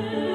Amen.